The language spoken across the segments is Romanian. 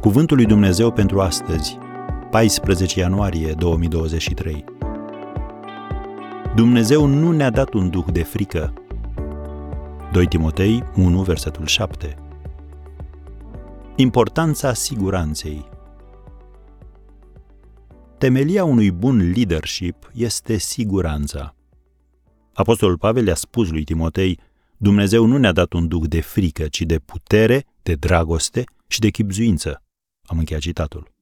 Cuvântul lui Dumnezeu pentru astăzi, 14 ianuarie 2023. Dumnezeu nu ne-a dat un duh de frică. 2 Timotei 1, versetul 7. Importanța siguranței. Temelia unui bun leadership este siguranța. Apostolul Pavel i-a spus lui Timotei, Dumnezeu nu ne-a dat un duh de frică, ci de putere, de dragoste și de chipzuință. Am încheiat citatul.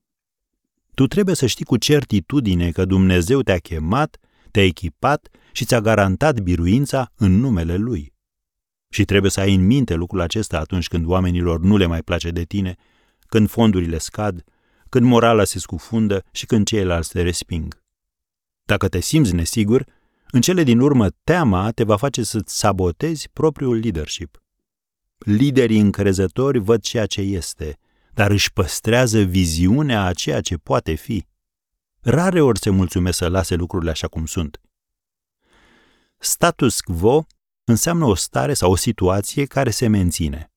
Tu trebuie să știi cu certitudine că Dumnezeu te-a chemat, te-a echipat și ți-a garantat biruința în numele Lui. Și trebuie să ai în minte lucrul acesta atunci când oamenilor nu le mai place de tine, când fondurile scad, când morala se scufundă și când ceilalți te resping. Dacă te simți nesigur, în cele din urmă teama te va face să-ți sabotezi propriul leadership. Liderii încrezători văd ceea ce este, dar își păstrează viziunea a ceea ce poate fi. Rare ori se mulțumesc să lase lucrurile așa cum sunt. Status quo înseamnă o stare sau o situație care se menține.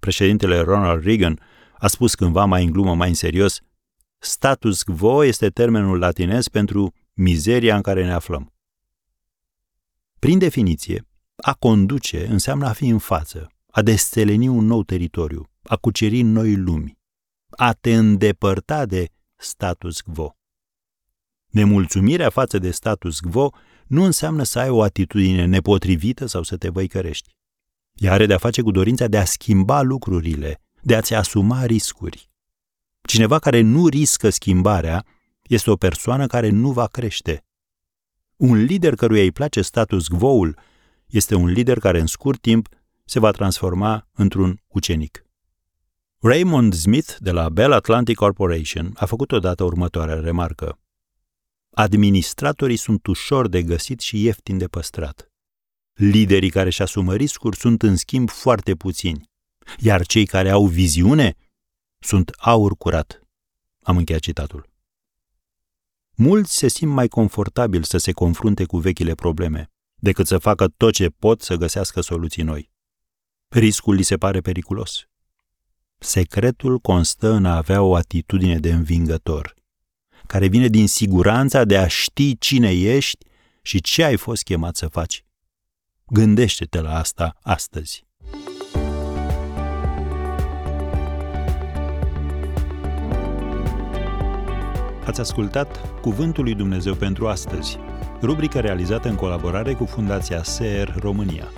Președintele Ronald Reagan a spus cândva mai în glumă, mai în serios, status quo este termenul latinez pentru mizeria în care ne aflăm. Prin definiție, a conduce înseamnă a fi în față, a desteleni un nou teritoriu, a cuceri noi lumi, a te îndepărta de status quo. Nemulțumirea față de status quo nu înseamnă să ai o atitudine nepotrivită sau să te văicărești. Ea are de-a face cu dorința de a schimba lucrurile, de a-ți asuma riscuri. Cineva care nu riscă schimbarea este o persoană care nu va crește. Un lider căruia îi place status quo-ul este un lider care în scurt timp se va transforma într-un ucenic. Raymond Smith de la Bell Atlantic Corporation a făcut odată următoarea remarcă. Administratorii sunt ușor de găsit și ieftin de păstrat. Liderii care își asumă riscuri sunt în schimb foarte puțini, iar cei care au viziune sunt aur curat. Am încheiat citatul. Mulți se simt mai confortabil să se confrunte cu vechile probleme, decât să facă tot ce pot să găsească soluții noi. Riscul li se pare periculos. Secretul constă în a avea o atitudine de învingător, care vine din siguranța de a ști cine ești și ce ai fost chemat să faci. Gândește-te la asta astăzi. Ați ascultat Cuvântul lui Dumnezeu pentru astăzi, rubrica realizată în colaborare cu Fundația SER România.